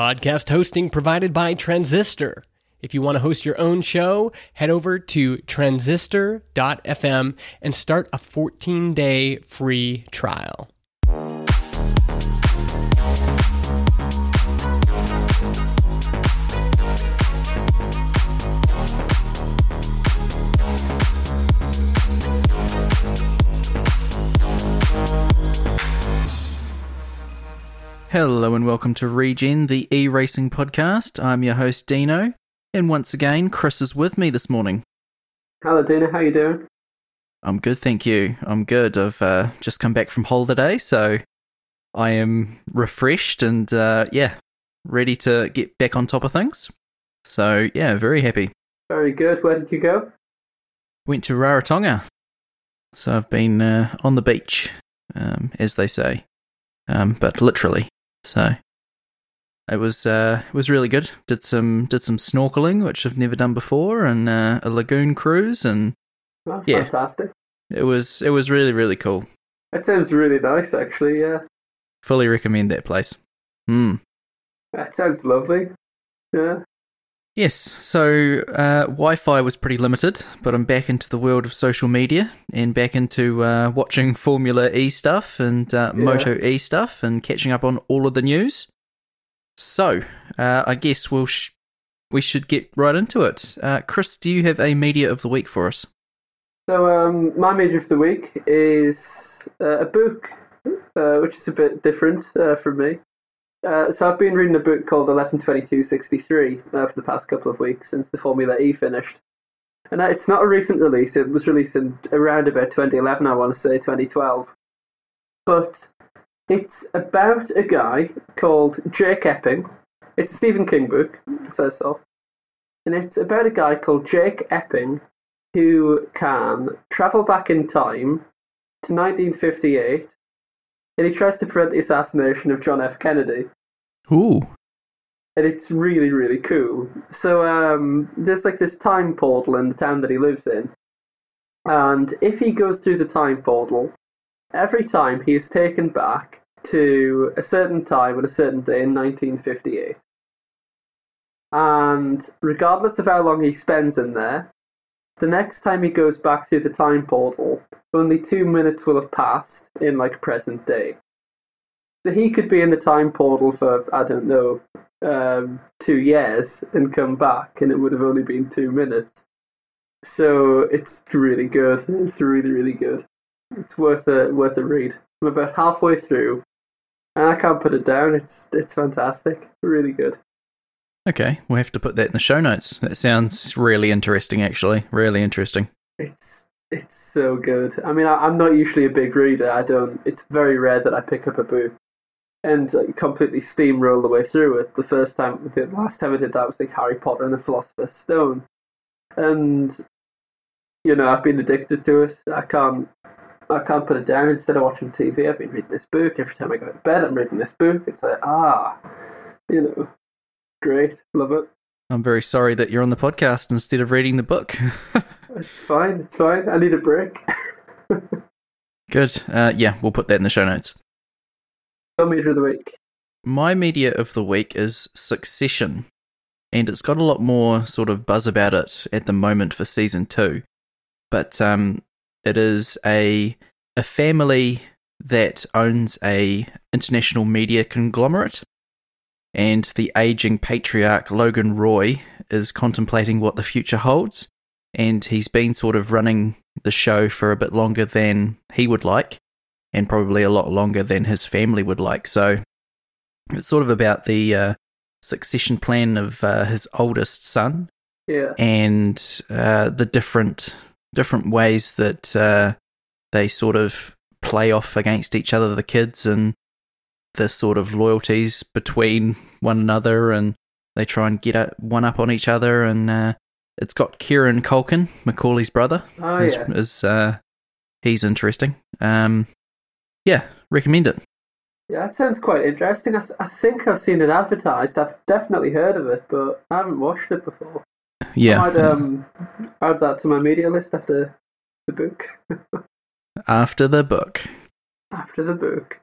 Podcast hosting provided by Transistor. If you want to host your own show, head over to transistor.fm and start a 14 day free trial. Hello and welcome to Regen, the e racing podcast. I'm your host Dino, and once again, Chris is with me this morning. Hello, Dina. How you doing? I'm good, thank you. I'm good. I've uh, just come back from holiday, so I am refreshed and uh, yeah, ready to get back on top of things. So yeah, very happy. Very good. Where did you go? Went to Rarotonga, so I've been uh, on the beach, um, as they say, um, but literally. So it was uh, it was really good. Did some did some snorkeling, which I've never done before, and uh, a lagoon cruise, and Oh, Yeah. fantastic. it was it was really really cool. That sounds really nice, actually. Yeah, Fully recommend that place. Hmm. that sounds lovely. Yeah. Yes, so uh, Wi Fi was pretty limited, but I'm back into the world of social media and back into uh, watching Formula E stuff and uh, Yeah. Moto E stuff and catching up on all of the news. So, uh, I guess we'll sh- we should get right into it. Uh, Chris, do you have a media of the week for us? So, um, my media of the week is uh, a book, uh, which is a bit different uh, from me. Uh, so, I've been reading a book called 112263 uh, for the past couple of weeks since the Formula E finished. And uh, it's not a recent release, it was released in around about 2011, I want to say 2012. But it's about a guy called Jake Epping. It's a Stephen King book, first off. And it's about a guy called Jake Epping who can travel back in time to 1958 and he tries to prevent the assassination of John F. Kennedy. Ooh, And it's really, really cool. So um, there's like this time portal in the town that he lives in. And if he goes through the time portal, every time he is taken back to a certain time at a certain day in 1958. And regardless of how long he spends in there, the next time he goes back through the time portal, only two minutes will have passed in like present day. So he could be in the time portal for, I don't know, um, two years and come back, and it would have only been two minutes. So it's really good. It's really, really good. It's worth a worth a read. I'm about halfway through, and I can't put it down. It's it's fantastic. Really good. Okay. We'll have to put that in the show notes. That sounds really interesting, actually. Really interesting. It's it's so good. I mean, I, I'm not usually a big reader. I don't. It's very rare that I pick up a book and like, completely steamroll the way through it. The first time, the last time I did that was like Harry Potter and the Philosopher's Stone, and you know I've been addicted to it. I can't. I can't put it down. Instead of watching TV, I've been reading this book. Every time I go to bed, I'm reading this book. It's like, ah, you know, great. Love it. I'm very sorry that you're on the podcast instead of reading the book. It's fine. It's fine. I need a break. Good. Uh, yeah, we'll put that in the show notes. Go major of the week. My media of the week is Succession, and it's got a lot more sort of buzz about it at the moment for season two. But um, it is a a family that owns a international media conglomerate, and the aging patriarch Logan Roy is contemplating what the future holds, and he's been sort of running the show for a bit longer than he would like, and probably a lot longer than his family would like. So it's sort of about the uh, succession plan of uh, his oldest son Yeah. and uh, the different different ways that uh, they sort of play off against each other, the kids, and the sort of loyalties between one another, and they try and get a, one up on each other. And uh, it's got Kieran Culkin, Macaulay's brother, Oh is, yes. is uh, he's interesting. Um, yeah, recommend it. Yeah, that sounds quite interesting. I, th- I think I've seen it advertised. I've definitely heard of it, but I haven't watched it before. Yeah, I might um, add that to my media list after the book. after the book. after the book.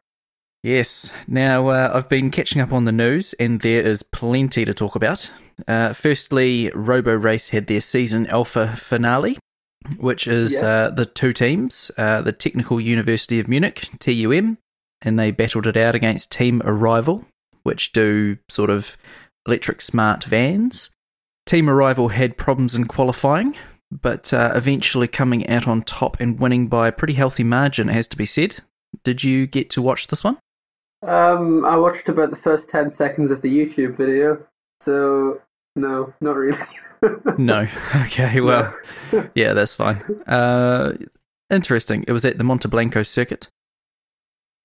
Yes. Now, uh, I've been catching up on the news, and there is plenty to talk about. Uh, firstly, Roborace had their season alpha finale, which is Yeah. uh, the two teams, uh, the Technical University of Munich, TUM, and they battled it out against Team Arrival, which do sort of electric smart vans. Team Arrival had problems in qualifying, but uh, eventually coming out on top and winning by a pretty healthy margin, it has to be said. Did you get to watch this one? Um, I watched about the first 10 seconds of the YouTube video, so no, not really. No. Okay, well, yeah, that's fine. Uh, interesting. It was at the Monte Blanco circuit,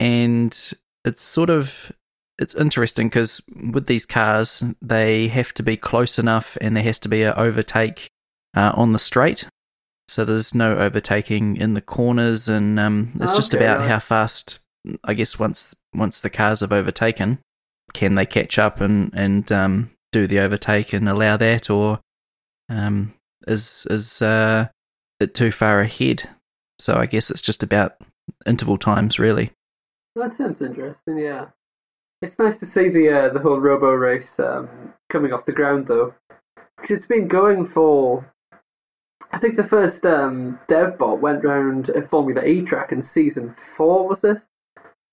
and it's sort of it's interesting because with these cars, they have to be close enough, and there has to be an overtake uh, on the straight. So there's no overtaking in the corners, and um, it's just about right. how fast. I guess once once the cars have overtaken, can they catch up and and um, do the overtake and allow that, or um, is is uh, it too far ahead? So I guess it's just about interval times, really. that sounds interesting, yeah. It's nice to see the uh, the whole Roborace um, coming off the ground, though. Because it's been going for. I think the first um, DevBot went round a Formula E track in season four, was it?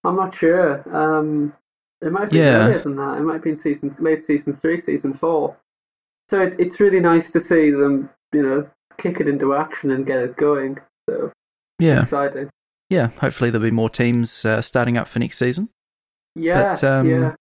I'm not sure. Um, it might be Yeah. earlier than that. It might be in season late season three, season four. So it, it's really nice to see them, you know, kick it into action and get it going. So Yeah, exciting. yeah. Hopefully there'll be more teams uh, starting up for next season. Yeah, But, um, yeah.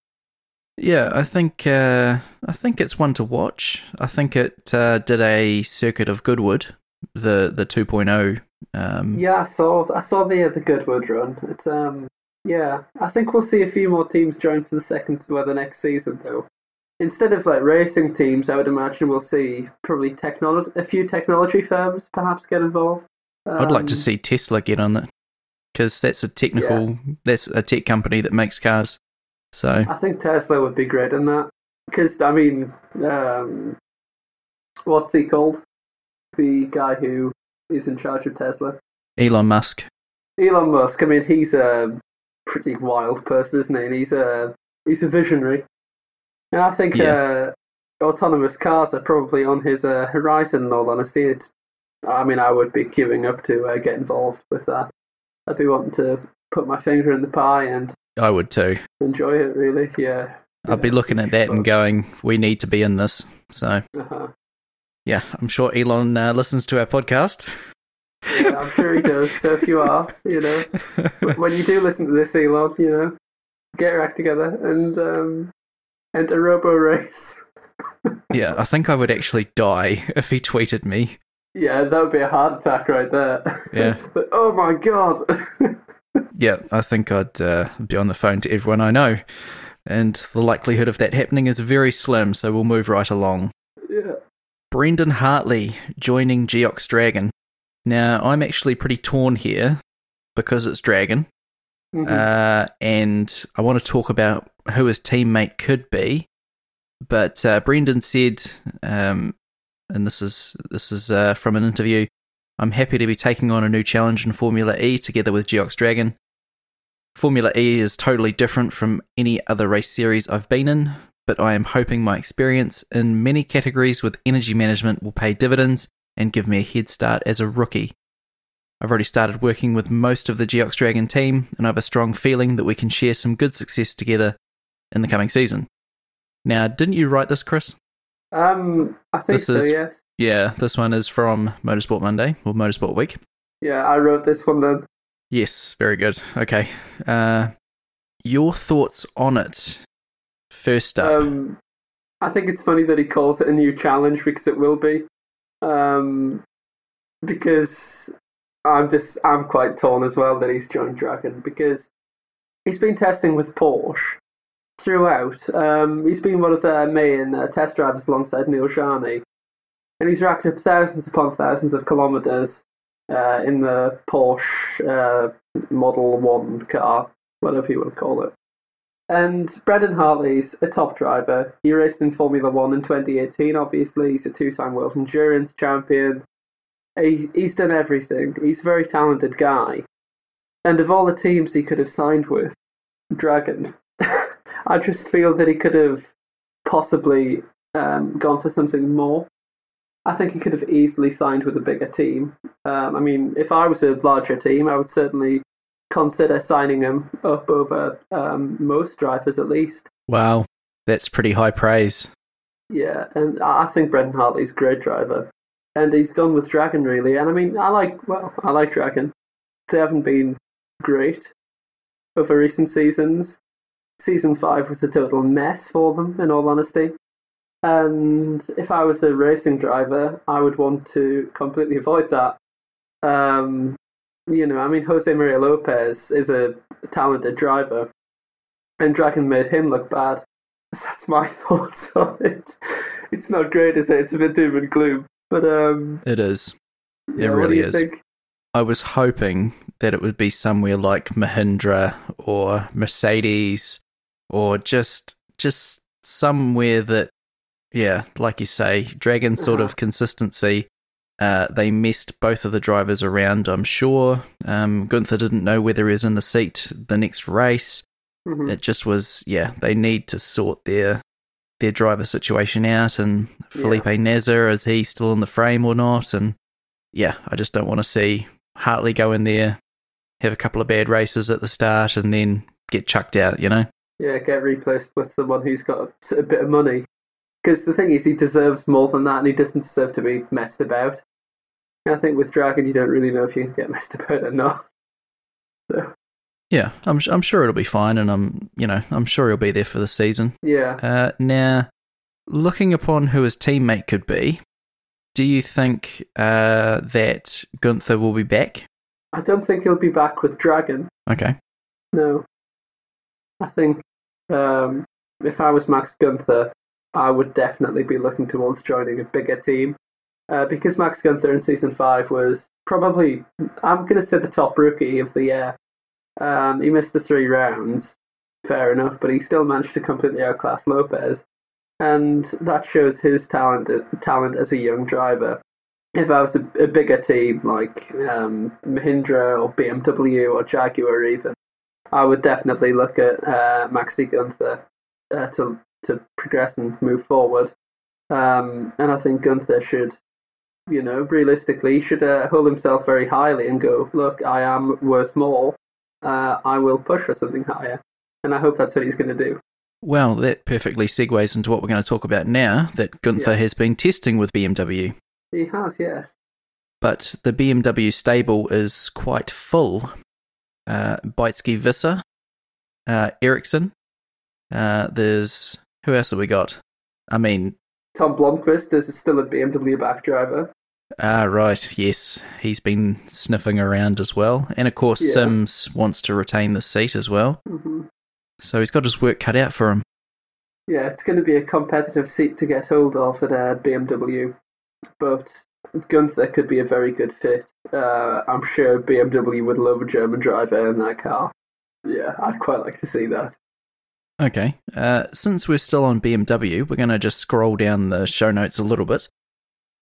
Yeah, I think uh, I think it's one to watch. I think it uh, did a circuit of Goodwood, the the 2.0. Um, Yeah, I saw I saw the the Goodwood run. It's um yeah. I think we'll see a few more teams join for the second well the next season though. Instead of like racing teams, I would imagine we'll see probably technology a few technology firms perhaps get involved. I'd like to Um, see Tesla get on it because that's a technical that's a tech company that makes cars. So I think Tesla would be great in that because I mean, um, what's he called? The guy who is in charge of Tesla. Elon Musk. Elon Musk. I mean, he's a pretty wild person, isn't he? And he's a he's a visionary. And I think uh, autonomous cars are probably on his uh, horizon. In all honesty, it's. I mean, I would be queuing up to uh, get involved with that. I'd be wanting to put my finger in the pie and I would too. enjoy it. Really, yeah. I'd be looking at that and going, "We need to be in this." So Uh-huh. yeah, I'm sure Elon uh, listens to our podcast. Yeah, I'm sure he does. So if you are, you know, when you do listen to this, Elon, you know, get your act together and um, enter Roborace. yeah, I think I would actually die if he tweeted me. Yeah, that would be a heart attack right there. Yeah. but oh my god. Yeah, I think I'd uh, be on the phone to everyone I know, and the likelihood of that happening is very slim. So we'll move right along. yeah. Brendan Hartley joining Geox Dragon. Now, I'm actually pretty torn here because it's Dragon, Mhm. uh, and I want to talk about who his teammate could be. But uh, Brendan said, um, and this is this is uh, from an interview. I'm happy to be taking on a new challenge in Formula E together with Geox Dragon. Formula E is totally different from any other race series I've been in, but I am hoping my experience in many categories with energy management will pay dividends and give me a head start as a rookie. I've already started working with most of the Geox Dragon team, and I have a strong feeling that we can share some good success together in the coming season. Now, didn't you write this, Chris? Um, I think This so. is- Yes. Yeah, this one is from Motorsport Monday or Motorsport Week. Yeah, I wrote this one then. Yes, very good. Okay. Uh, your thoughts on it? First up. Um, I think it's funny that he calls it a new challenge because it will be. Um, because I'm just I'm quite torn as well that he's joined Dragon because he's been testing with Porsche throughout. Um, he's been one of their main uh, test drivers alongside Neel Jani, and he's racked up thousands upon thousands of kilometers uh, in the Porsche uh, Model One car, whatever you want to call it. And Brendan Hartley's a top driver. He raced in Formula One in 2018, obviously. He's a two time World Endurance champion. He's, done everything. He's a very talented guy. And of all the teams he could have signed with, Dragon. I just feel that he could have possibly um, gone for something more. I think he could have easily signed with a bigger team. Um, I mean, if I was a larger team, I would certainly consider signing him up over um, most drivers at least. Wow, that's pretty high praise. Yeah, and I think Brendan Hartley's a great driver, and he's gone with Dragon really. And I mean, I like well, I like Dragon. They haven't been great over recent seasons. Season five was a total mess for them, in all honesty. And if I was a racing driver, I would want to completely avoid that. Um, you know, I mean, Jose Maria Lopez is a talented driver, and Dragon made him look bad. That's my thoughts on it. It's not great, is it? It's a bit doom and gloom, but um, It is. It yeah, really is. think? I was hoping that it would be somewhere like Mahindra or Mercedes or just just somewhere that yeah, like you say, Dragon sort Uh-huh. of consistency. Uh, they messed both of the drivers around, I'm sure. Um, Gunther didn't know whether he was in the seat the next race. Mhm. It just was, yeah, they need to sort their their driver situation out. And Yeah. Felipe Nasr, is he still in the frame or not? And yeah, I just don't want to see Hartley go in there, have a couple of bad races at the start, and then get chucked out. You know? Yeah, get replaced with someone who's got a, a bit of money. Because the thing is, he deserves more than that, and he doesn't deserve to be messed about. And I think with Dragon, you don't really know if you can get messed about or not. So Yeah, I'm I'm sure it'll be fine, and I'm you know I'm sure he'll be there for the season. yeah, Uh, now, looking upon who his teammate could be, do you think uh, that Gunther will be back? I don't think he'll be back with Dragon. Okay. No, I think um, if I was Max Gunther, I would definitely be looking towards joining a bigger team. Uh, because Max Gunther in season five was probably, I'm going to say the top rookie of the year. Um, he missed the three rounds, fair enough, but he still managed to completely outclass Lopez, and that shows his talent talent as a young driver. If I was a, a bigger team like um, Mahindra or BMW or Jaguar even, I would definitely look at uh, Maxi Gunther uh, to to progress and move forward. Um, and I think Gunther should, you know, realistically, should uh, hold himself very highly and go, look, I am worth more. Uh, I will push for something higher. And I hope that's what he's going to do. Well, that perfectly segues into what we're going to talk about now. That Gunther Yeah. has been testing with BMW, He has, yes. but the BMW stable is quite full. Uh, Beitske Visser, uh, Ericsson. Uh, there's who else have we got? I mean, Tom Blomqvist is still a BMW back driver. Ah, right. Yes, he's been sniffing around as well, and of course Yeah. Sims wants to retain the seat as well. hmm So he's got his work cut out for him. Yeah, it's going to be a competitive seat to get hold of at uh, BMW, but Gunther could be a very good fit. Uh, I'm sure BMW would love a German driver in that car. Yeah, I'd quite like to see that. Okay. Uh, since we're still on BMW, we're going to just scroll down the show notes a little bit.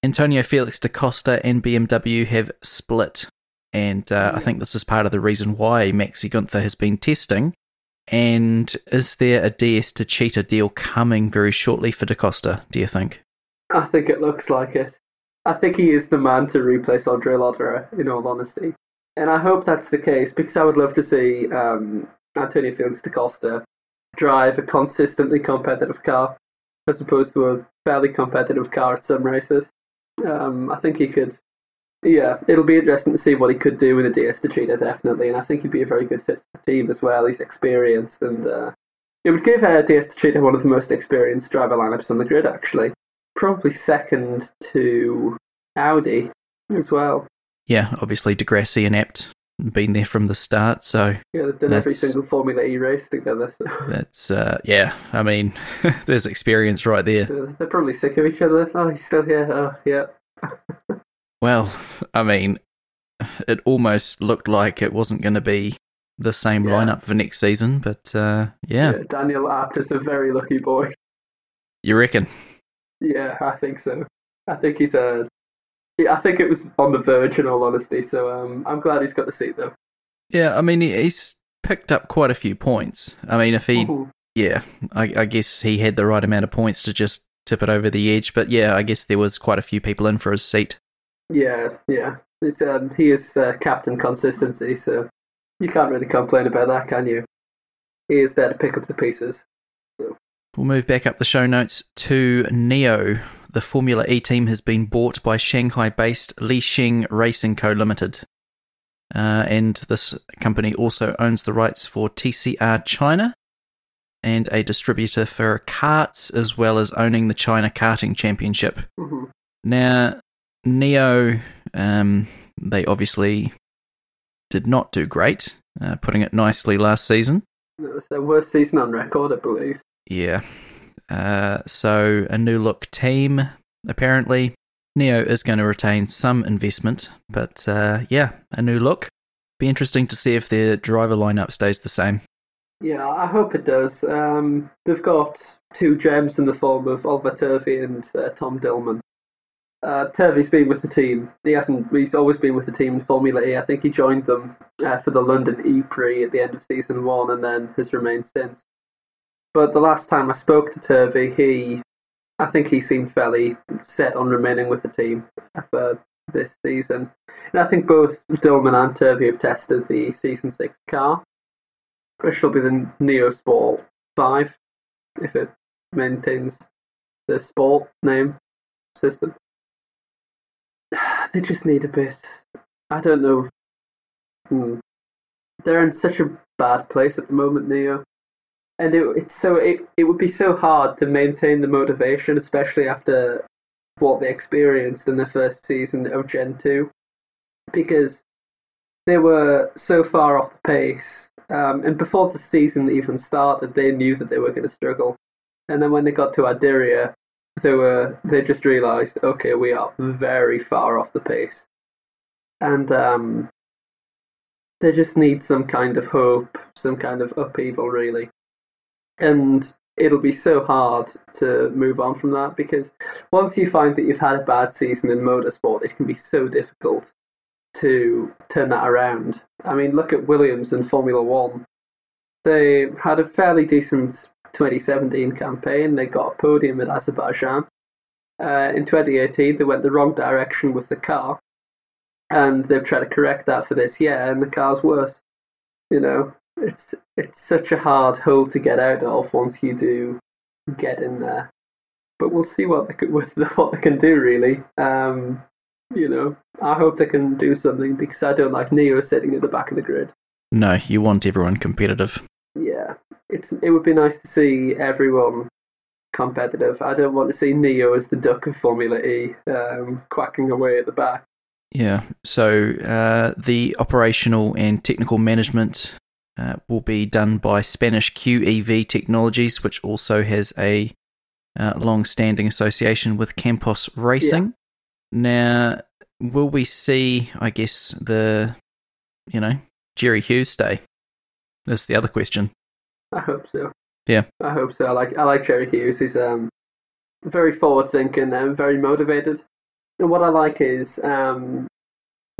Antonio Felix da Costa and BMW have split, and uh, I think this is part of the reason why Maxi Gunther has been testing. And is there a DS Techeetah deal coming very shortly for da Costa, do you think? I think it looks like it. I think he is the man to replace Andre Lotterer, in all honesty. And I hope that's the case because I would love to see um, Antonio Felix da Costa drive a consistently competitive car as opposed to a fairly competitive car at some races. Um, I think he could, yeah, it'll be interesting to see what he could do with a DS to definitely. And I think he'd be a very good fit for the team as well. He's experienced and uh, it would give uh, DS Techeetah one of the most experienced driver lineups on the grid, actually probably second to Audi as well. Yeah, obviously di Grassi and Abt been there from the start, so Yeah, they've done every single Formula E race together. So that's uh, yeah. I mean, there's experience right there. they're probably sick of each other. Oh, he's still here. Oh, yeah. Well, I mean, it almost looked like it wasn't going to be the same Yeah. lineup for next season, but uh, yeah, Daniel Abt is a very lucky boy. you reckon? Yeah, I think so. I think he's a. Yeah, I think it was on the verge, in all honesty. So um, I'm glad he's got the seat, though. Yeah, I mean, he's picked up quite a few points. I mean, if he, Mhm. yeah, I, I guess he had the right amount of points to just tip it over the edge. But yeah, I guess there was quite a few people in for his seat. Yeah, yeah. It's, um, he is uh, captain consistency, so you can't really complain about that, can you? He is there to pick up the pieces. We'll move back up the show notes to NIO. The Formula E team has been bought by Shanghai based Lisheng Racing Co. Limited. Uh, and this company also owns the rights for TCR China and a distributor for carts, as well as owning the China Karting Championship. hmm Now, NIO, um, they obviously did not do great, uh, putting it nicely last season. It was their worst season on record, I believe. Yeah. Uh, so a new look team, apparently. NIO is going to retain some investment, but uh, yeah, a new look. Be interesting to see if their driver lineup stays the same. Yeah, I hope it does. Um, they've got two gems in the form of Oliver Turvey and uh, Tom Dillmann. Uh, Turvey's been with the team. He hasn't. He's always been with the team in Formula E. I think he joined them uh, for the London E Prix at the end of season one, and then has remained since. But the last time I spoke to Turvey, he, I think he seemed fairly set on remaining with the team for this season. And I think both Dillmann and Turvey have tested the season six car which will be the NIO Sport 5 if it maintains the sport name system. They just need a bit. I don't know. Hmm. They're in such a bad place at the moment, NIO. And it, it's so it, it would be so hard to maintain the motivation, especially after what they experienced in the first season of Gen 2. Because they were so far off the pace um, and before the season even started, they knew that they were going to struggle. And then when they got to Ad Diriyah, they were they just realised, okay, we are very far off the pace, and um, they just need some kind of hope, some kind of upheaval, really. And it'll be so hard to move on from that because once you find that you've had a bad season in motorsport, it can be so difficult to turn that around. I mean, look at Williams and Formula One. They had a fairly decent 2017 campaign. They got a podium at Azerbaijan. Uh, in 2018, they went the wrong direction with the car, and they've tried to correct that for this year, and the car's worse. You know, it's it's such a hard hole to get out of once you do get in there. But we'll see what they can, with the, what they can do. Really, um, you know, I hope they can do something because I don't like NIO sitting at the back of the grid. No, you want everyone competitive. Yeah, it's it would be nice to see everyone competitive. I don't want to see NIO as the duck of Formula E, um, quacking away at the back. Yeah. So uh, the operational and technical management uh, will be done by Spanish QEV Technologies, which also has a uh, long-standing association with Campos Racing. Now, will we see? I guess the you know Gerry Hughes stay. That's the other question. I hope so. Yeah. I hope so. I like I like Gerry Hughes. He's um very forward thinking and very motivated. And what I like is um,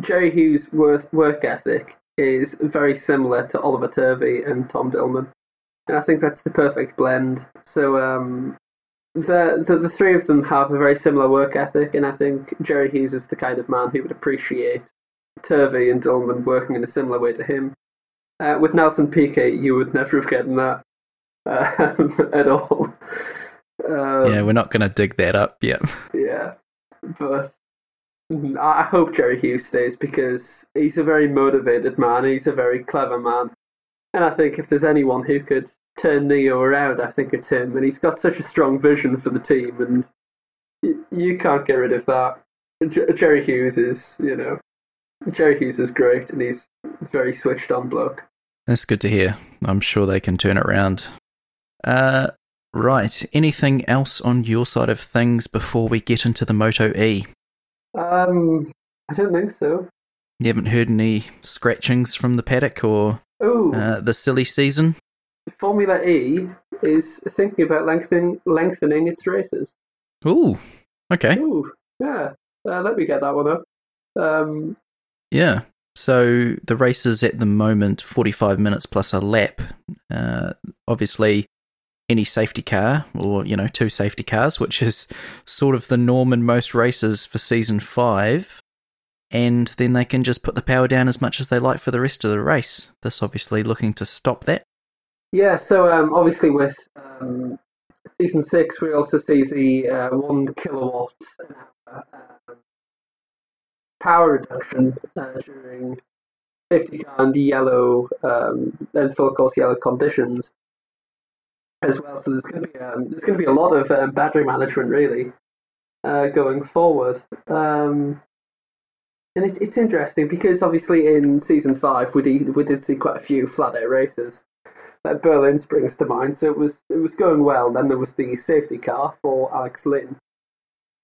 Gerry Hughes' work, work ethic is very similar to Oliver Turvey and Tom Dillmann. And I think that's the perfect blend. So um, the, the the three of them have a very similar work ethic, and I think Gerry Hughes is the kind of man who would appreciate Turvey and Dillmann working in a similar way to him. Uh, with Nelson Piquet, you would never have gotten that um, at all. Um, yeah, we're not going to dig that up yet. yeah, but I I hope Gerry Hughes stays because he's a very motivated man. He's a very clever man, and I think if there's anyone who could turn NIO around, I think it's him. And he's got such a strong vision for the team, and you can't get rid of that. Gerry Hughes is, you know, Gerry Hughes is great, and he's very switched on bloke. That's good to hear. I'm sure they can turn it around. Uh, right. Anything else on your side of things before we get into the Moto E? Um, I don't think so. You haven't heard any scratchings from the paddock or Oh, uh, the silly season? Formula E is thinking about lengthening lengthening its races. Ooh, okay. Ooh, yeah. Uh, let me get that one up. Um, Yeah. So the races at the moment 45 minutes plus a lap. Uh, obviously, any safety car, or you know, two safety cars, which is sort of the norm in most races for season five. And then they can just put the power down as much as they like for the rest of the race. This obviously looking to stop that. Yeah, so um, obviously with um, season six, we also see the uh, one kilowatt uh, power reduction uh, during safety and yellow um, and full course yellow conditions as well. So there's going to be um, there's going to be a lot of um, battery management really uh, going forward. Um, and it, it's interesting because obviously in season five we did, we did see quite a few flat out races. Like Berlin springs to mind, so it was it was going well. Then there was the safety car for Alex Lynn,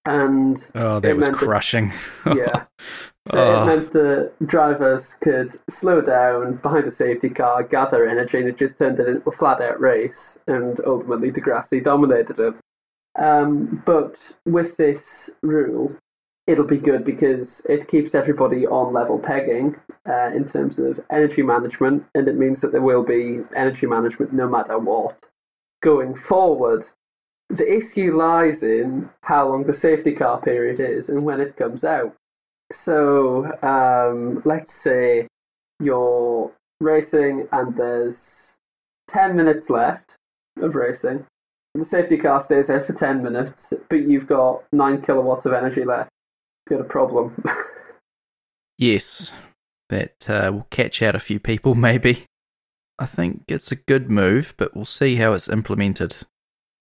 and oh, that was crushing. That, yeah, so oh. it meant the drivers could slow down behind a safety car, gather energy, and it just turned it into a flat out race. And ultimately, di Grassi dominated it. Um, but with this rule, it'll be good because it keeps everybody on level pegging uh, in terms of energy management, and it means that there will be energy management no matter what. Going forward, the issue lies in how long the safety car period is and when it comes out. So, um, let's say you're racing and there's 10 minutes left of racing. The safety car stays there for 10 minutes, but you've got 9 kilowatts of energy left You've got a problem. yes, that uh, will catch out a few people, maybe. I think it's a good move, but we'll see how it's implemented.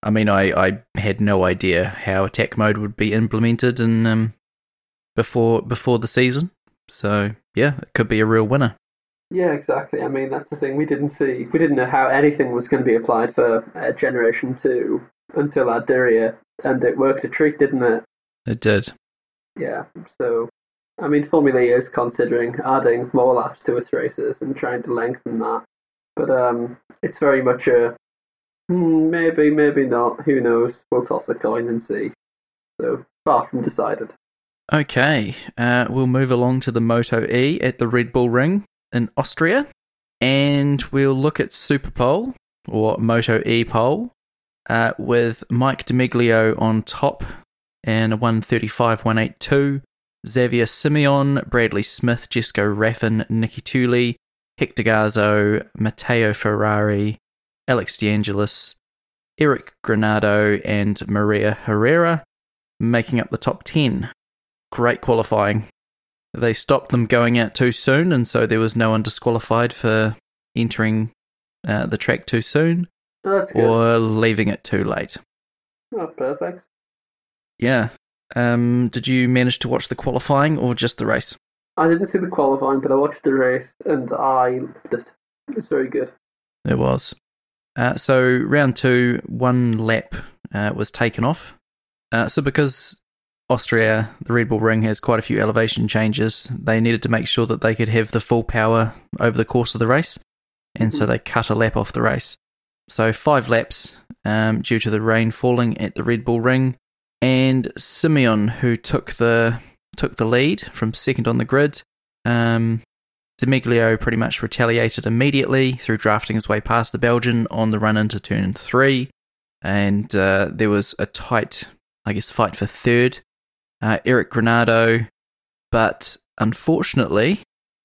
I mean, I, I had no idea how attack mode would be implemented in um, before before the season. So yeah, it could be a real winner. Yeah, exactly. I mean, that's the thing. We didn't see, we didn't know how anything was going to be applied for uh, Generation Two until Ad Diriyah, and it worked a treat, didn't it? It did. Yeah, so I mean, Formula E is considering adding more laps to its races and trying to lengthen that, but um, it's very much a hmm, maybe, maybe not. Who knows? We'll toss a coin and see. So far from decided. Okay, uh, we'll move along to the Moto E at the Red Bull Ring in Austria, and we'll look at Superpole or Moto E pole uh, with Mike Di Meglio on top and a 135 182. Xavier Simeon, Bradley Smith, Jesko Raffin, Niki Tuuli, Hector Garzo, Matteo Ferrari, Alex de Angelis, Eric Granado, and Maria Herrera, making up the top 10. Great qualifying. They stopped them going out too soon, and so there was no one disqualified for entering uh, the track too soon oh, or leaving it too late. Oh, perfect. Yeah. Um, did you manage to watch the qualifying or just the race? I didn't see the qualifying, but I watched the race and I loved it. It's very good. It was. Uh, so round two, one lap uh, was taken off. Uh, so because Austria, the Red Bull Ring has quite a few elevation changes, they needed to make sure that they could have the full power over the course of the race, and mm-hmm. so they cut a lap off the race. So five laps um, due to the rain falling at the Red Bull Ring and Simeon, who took the took the lead from second on the grid. Um, Di Meglio pretty much retaliated immediately through drafting his way past the Belgian on the run into turn three, and uh, there was a tight, I guess, fight for third. Uh, Eric Granado, but unfortunately,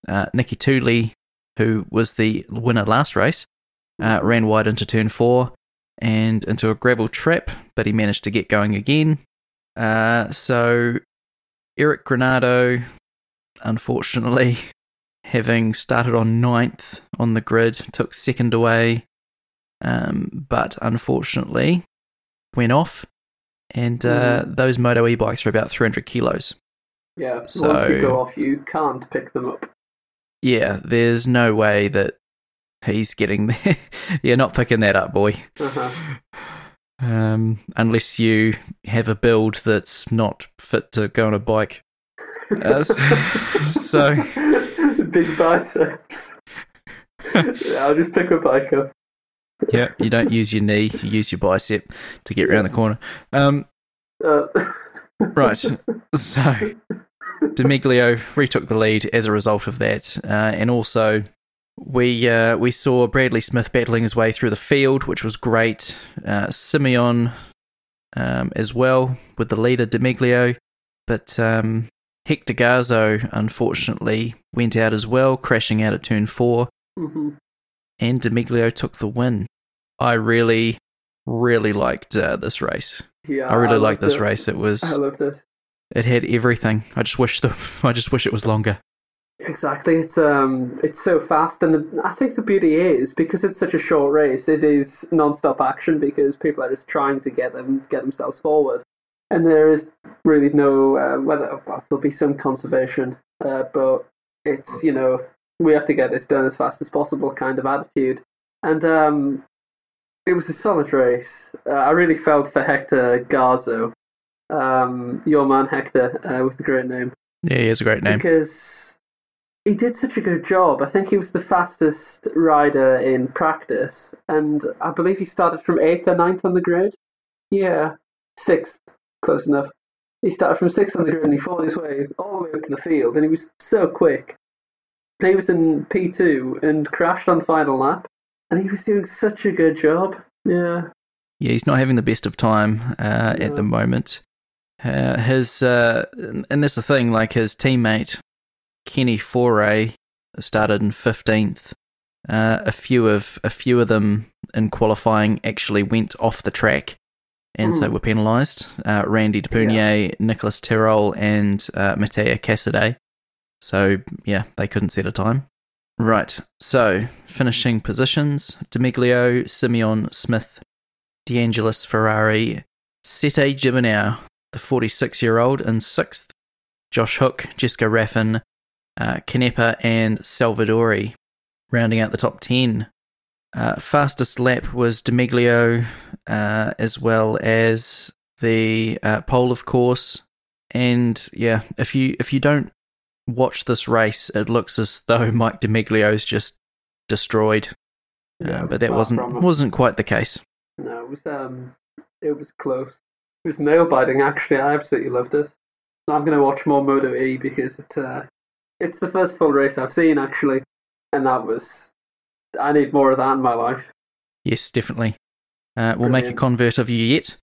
uh, Niki Tuuli, who was the winner last race, uh, ran wide into turn four and into a gravel trap, but he managed to get going again. Uh, so, Eric Granado, unfortunately, having started on ninth on the grid, took second away, um, but unfortunately went off. And uh, mm. those Moto e bikes are about 300 kilos. Yeah, so, once you go off, you can't pick them up. Yeah, there's no way that he's getting there. You're not picking that up, boy. Uh-huh. Um, unless you have a build that's not fit to go on a bike. Uh, so, big biceps. I'll just pick a bike up. Yeah, you don't use your knee; you use your bicep to get around the corner. Um, uh. right. So, Di Meglio retook the lead as a result of that, uh, and also we uh, we saw Bradley Smith battling his way through the field, which was great. Uh, Simeon um, as well with the leader Di Meglio, but um, Hector Garzo unfortunately went out as well, crashing out at turn 4 hmm and Di Meglio took the win. I really, really liked uh, this race. Yeah, I really loved liked this it. race. It was I loved it. it had everything. I just wish the I just wish it was longer. Exactly. It's um, it's so fast, and the, I think the beauty is because it's such a short race. It is non-stop action because people are just trying to get them get themselves forward, and there is really no uh, whether well, there'll be some conservation, uh, but it's you know we have to get this done as fast as possible kind of attitude, and um, it was a solid race. Uh, I really felt for Hector Garzo, um, your man Hector uh, with the great name Yeah, he has a great name. because he did such a good job. I think he was the fastest rider in practice, and I believe he started from eighth or ninth on the grid. Yeah, sixth, close enough. He started from sixth on the grid and he fought his way all the way up to the field, and he was so quick. He was in P2 and crashed on the final lap, and he was doing such a good job. Yeah. Yeah, he's not having the best of time uh, at the moment. Uh, his uh, and that's the thing. Like his teammate Kenny Foray started in fifteenth. Uh, a few of a few of them in qualifying actually went off the track, and so Mm. were penalised. Uh, Randy Depunier, Nicolas Terol, and uh, Matteo Casadei. So yeah, they couldn't set a time. Right. So finishing positions: Di Meglio, Simeon, Smith, de Angelis Ferrari, Sete Gibernau, the 46 year old, in sixth, Josh Hook, Jesko Raffin, uh, Canepa, and Salvadori, rounding out the top 10. Uh, fastest lap was Di Meglio, uh, as well as the uh, pole, of course. And yeah, if you if you don't watch this race, it looks as though Mike Di Meglio's just destroyed. Yeah, Uh, but that wasn't wasn't quite the case. No, it was um, it was close. It was nail biting. Actually, I absolutely loved it. I'm going to watch more Moto E because it's uh, it's the first full race I've seen actually, and that was. I need more of that in my life. Yes, definitely. Uh, we'll make a convert of you yet.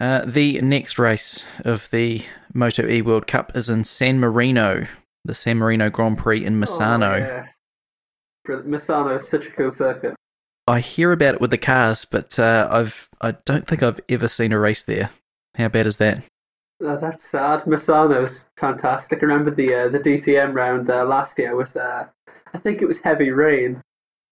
Uh, the next race of the Moto E World Cup is in San Marino, the San Marino Grand Prix in Misano. Oh, yeah. Misano is such a cool circuit. I hear about it with the cars, but uh, I've I don't think I've ever seen a race there. How bad is that? Oh, that's sad. Misano's fantastic. I remember the uh, the DTM round uh, last year was uh, I think it was heavy rain.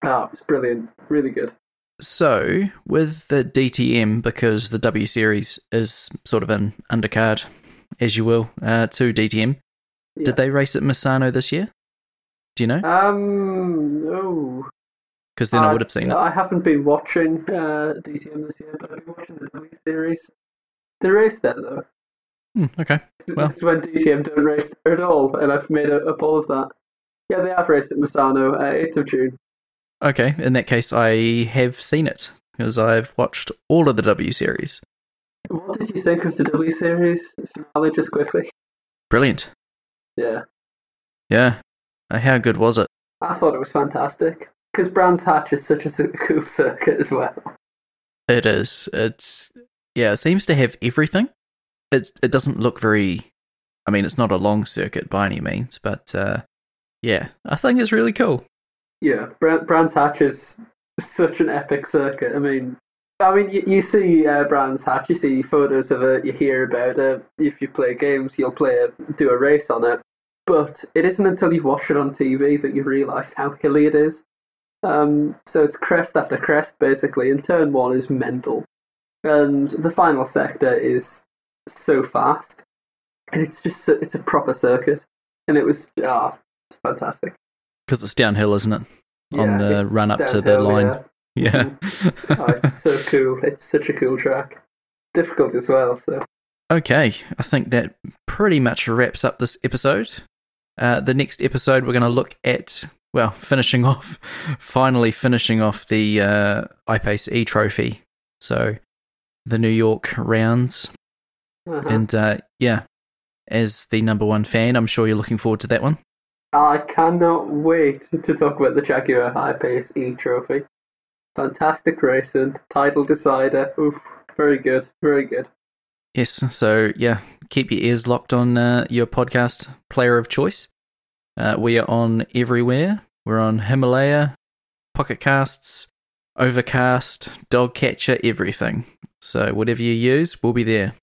Oh, it was brilliant. Really good. So, with the DTM, because the W Series is sort of an undercard, as you will, uh, to DTM, Yeah. did they race at Misano this year? Do you know? Um, no. Because then I Uh, would have seen it. I haven't been watching uh, DTM this year, but I've been watching the W Series. They race there though. Hmm, okay. Well. It's when DTM don't race there at all, and I've made up all of that. Yeah, they have raced at Misano, uh, 8th of June. Okay, in that case, I have seen it because I've watched all of the W series. What did you think of the W Series finale, just quickly? Brilliant. Yeah, Yeah. Uh, how good was it? I thought it was fantastic. Because Brands Hatch is such a cool circuit as well. It is. It's yeah. It seems to have everything. It it doesn't look very. I mean, it's not a long circuit by any means, but uh, yeah, I think it's really cool. Yeah, Brands Hatch is such an epic circuit. I mean, I mean, you, you see uh, Brands Hatch, you see photos of it, you hear about it. If you play games, you'll play a, do a race on it. But it isn't until you watch it on TV that you realise how hilly it is. Um, so it's crest after crest, basically, and turn one is mental. And the final sector is so fast. And it's just, it's a proper circuit. And it was, ah, it's fantastic. Because it's downhill, isn't it? On the run up to the line. yeah. Yeah. Oh, it's so cool. It's such a cool track. Difficult as well, so. Okay, I think that pretty much wraps up this episode. Uh, the next episode, we're going to look at, well, finishing off, finally finishing off the uh, iPace E trophy. So, the New York rounds. Uh-huh. And uh, yeah, as the number one fan. I'm sure you're looking forward to that one. I cannot wait to talk about the Jaguar IPACE E Trophy. Fantastic racing, title decider. Oof, very good, very good. Yes, so yeah, keep your ears locked on uh, your podcast player of choice. Uh, we are on everywhere. We're on Himalaya, Pocket Casts, Overcast, Dogcatcher, everything. So whatever you use, we'll be there.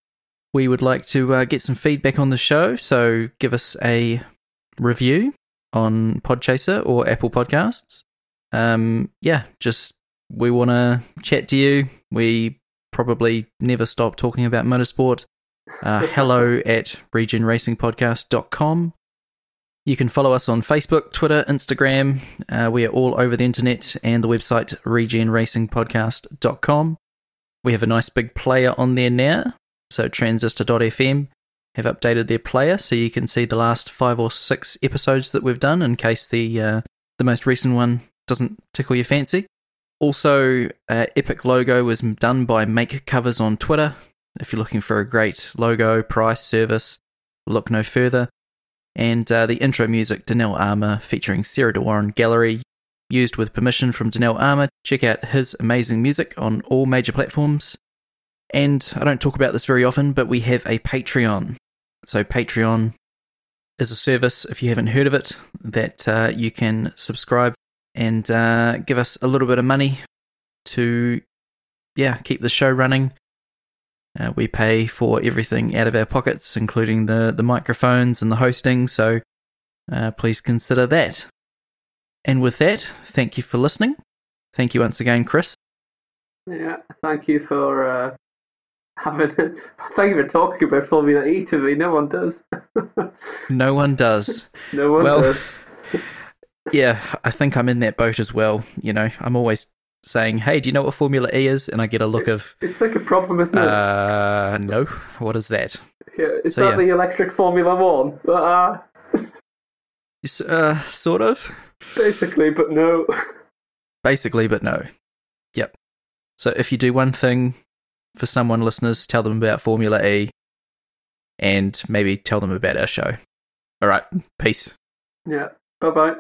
We would like to uh, get some feedback on the show, so give us a review on Podchaser or Apple Podcasts. Um, yeah, just we want to chat to you. We probably never stop talking about motorsport. Uh, hello at regenracingpodcast.com. You can follow us on Facebook, Twitter, Instagram. Uh, we are all over the internet and the website regenracingpodcast.com. We have a nice big player on there now. So transistor.fm have updated their player so you can see the last five or six episodes that we've done in case the uh, the most recent one doesn't tickle your fancy. Also, uh, Epic logo was done by Make Covers on Twitter. If you're looking for a great logo, price, service, look no further. And uh, the intro music, Danelle Armour, featuring Sarah De Warren Gallery, used with permission from Danelle Armour. Check out his amazing music on all major platforms. And I don't talk about this very often, but we have a Patreon. So, Patreon is a service, if you haven't heard of it, that uh, you can subscribe and uh, give us a little bit of money to, yeah, keep the show running. Uh, we pay for everything out of our pockets, including the, the microphones and the hosting, so uh, please consider that. And with that, thank you for listening. Thank you once again, Chris. Yeah, thank you for uh, having. thank you for talking about Formula E to me. No one does. no one does. no one well, does. yeah, I think I'm in that boat as well. You know, I'm always saying, "Hey, do you know what Formula E is?" And I get a look of, It's like a problem, isn't it? uh, no, what is that? yeah, is so that yeah. the electric Formula One? Uh, Uh, sort of, basically, but no. basically, but no. Yep. So if you do one thing for someone, listeners, tell them about Formula E, and maybe tell them about our show. All right, peace. yeah. Bye bye.